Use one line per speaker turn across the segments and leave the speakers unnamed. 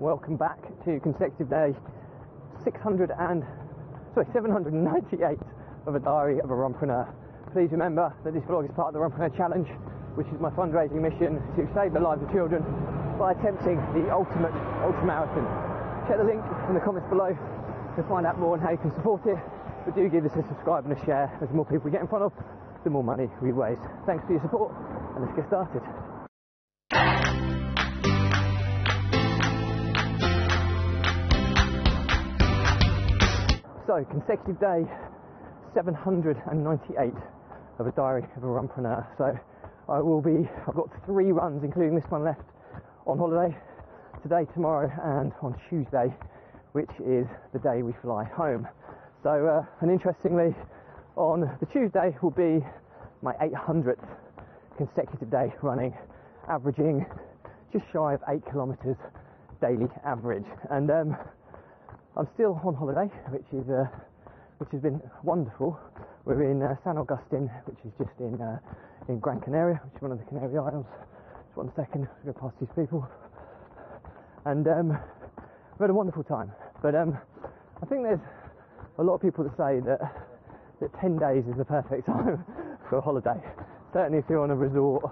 welcome back to consecutive day 600 and sorry 798 of a diary of a runpreneur. Please remember that this vlog is part of the Runpreneur Challenge, which is my fundraising mission to save the lives of children by attempting the ultimate ultramarathon. Check the link in the comments below to find out more on how you can support it. But do give us a subscribe and a share. As more people we get in front of, the more money we raise. Thanks for your support, and let's get started. So, consecutive day 798 of a diary of a runpreneur. So, I will be, I've got three runs, including this one left, on holiday today, tomorrow, and on Tuesday, which is the day we fly home. So, uh, and interestingly, on the Tuesday will be my 800th consecutive day running, averaging just shy of eight kilometres daily average. And um, I'm still on holiday, which is uh, which has been wonderful. We're in uh, San Agustin, which is just in uh, in Gran Canaria, which is one of the Canary Islands. Just one second, go past these people, and um, we've had a wonderful time. But um, I think there's a lot of people that say that that 10 days is the perfect time for a holiday. Certainly, if you're on a resort,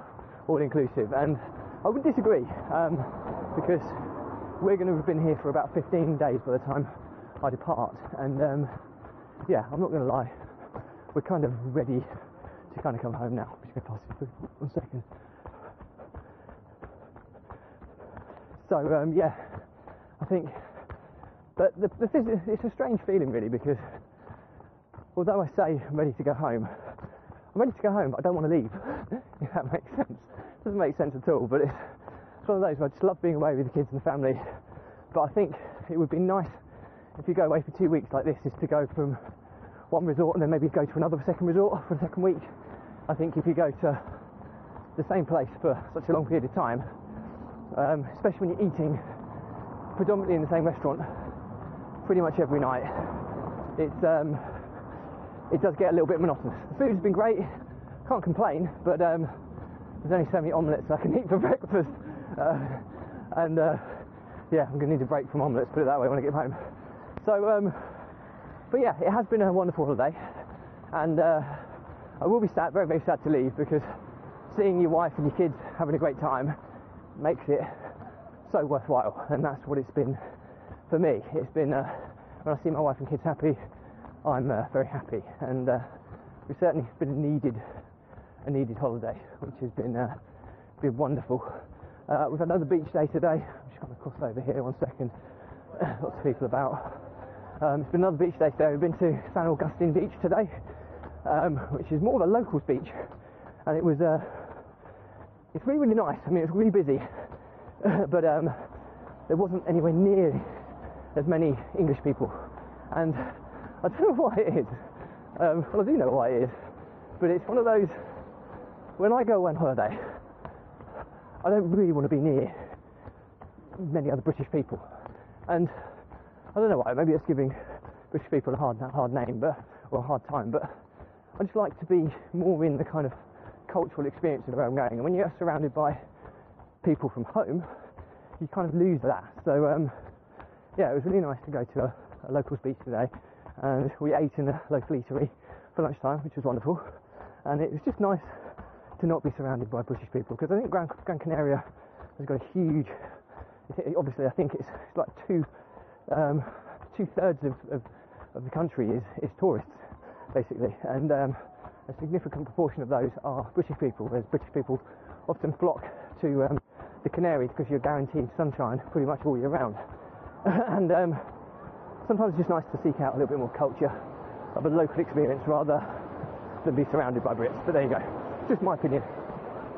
all inclusive, and I would disagree um, because we're going to have been here for about 15 days by the time I depart. And um, yeah, I'm not going to lie, we're kind of ready to kind of come home now. Just going to pass you one second. So um, yeah, I think, but the, the thing, it's a strange feeling really because although I say I'm ready to go home, I'm ready to go home, but I don't want to leave. if that makes sense. It doesn't make sense at all, but it's it's one of those where I just love being away with the kids and the family. But I think it would be nice if you go away for two weeks like this, is to go from one resort and then maybe go to another second resort for a second week. I think if you go to the same place for such a long period of time, um, especially when you're eating predominantly in the same restaurant pretty much every night, it's um, it does get a little bit monotonous. The food's been great, can't complain, but um, there's only so many omelettes I can eat for breakfast uh, and uh, yeah, I'm to need a break from omelettes, put it that way, when I get home. So, um, but yeah, it has been a wonderful holiday, and uh, I will be sad, very, very sad to leave because seeing your wife and your kids having a great time makes it so worthwhile, and that's what it's been for me. It's been uh, when I see my wife and kids happy, I'm uh, very happy, and uh, it's certainly been needed, a needed holiday, which has been uh, been wonderful. Uh, we've had another beach day today. I'm just going to cross over here one second. Lots of people about. Um, it's been another beach day today. We've been to San Agustin Beach today, um, which is more of a locals beach, and it was. Uh, it's really really nice. I mean, it's really busy, but um, there wasn't anywhere near as many English people, and I don't know why it is. Um, well, I do know why it is, but it's one of those. When I go on holiday, I don't really want to be near many other British people. And I don't know why, maybe it's giving British people a hard, hard name, but or a hard time, but I just like to be more in the kind of cultural experience of where I'm going. And when you're surrounded by people from home, you kind of lose that. So um, yeah, it was really nice to go to a, a local beach today, and we ate in a local eatery for lunchtime, which was wonderful. And it was just nice to not be surrounded by British people because I think Gran, Gran Canaria has got a huge. Obviously, I think it's, it's like two um, two thirds of, of, of, the country is, is tourists, basically, and um, a significant proportion of those are British people. Whereas British people often flock to um, the Canaries because you're guaranteed sunshine pretty much all year round, and um, sometimes it's just nice to seek out a little bit more culture of a local experience rather than be surrounded by Brits. But there you go just my opinion.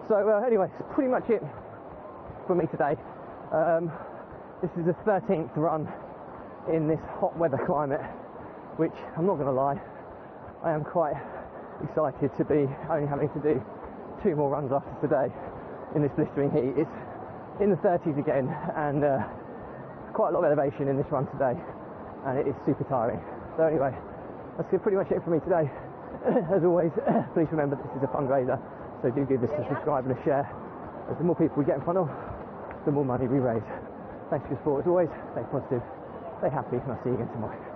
So uh, anyway, it's pretty much it for me today. Um, this is the 13th run in this hot weather climate, which I'm not going to lie, I am quite excited to be only having to do two more runs after today in this blistering heat. It's in the 30s again, and uh, quite a lot of elevation in this run today, and it is super tiring. So anyway, that's pretty much it for me today. as always, please remember this is a fundraiser, so do give this a subscribe and a share. As the more people we get in front of, the more money we raise. Thanks for your support as always. Stay positive, stay happy, and I'll see you again tomorrow.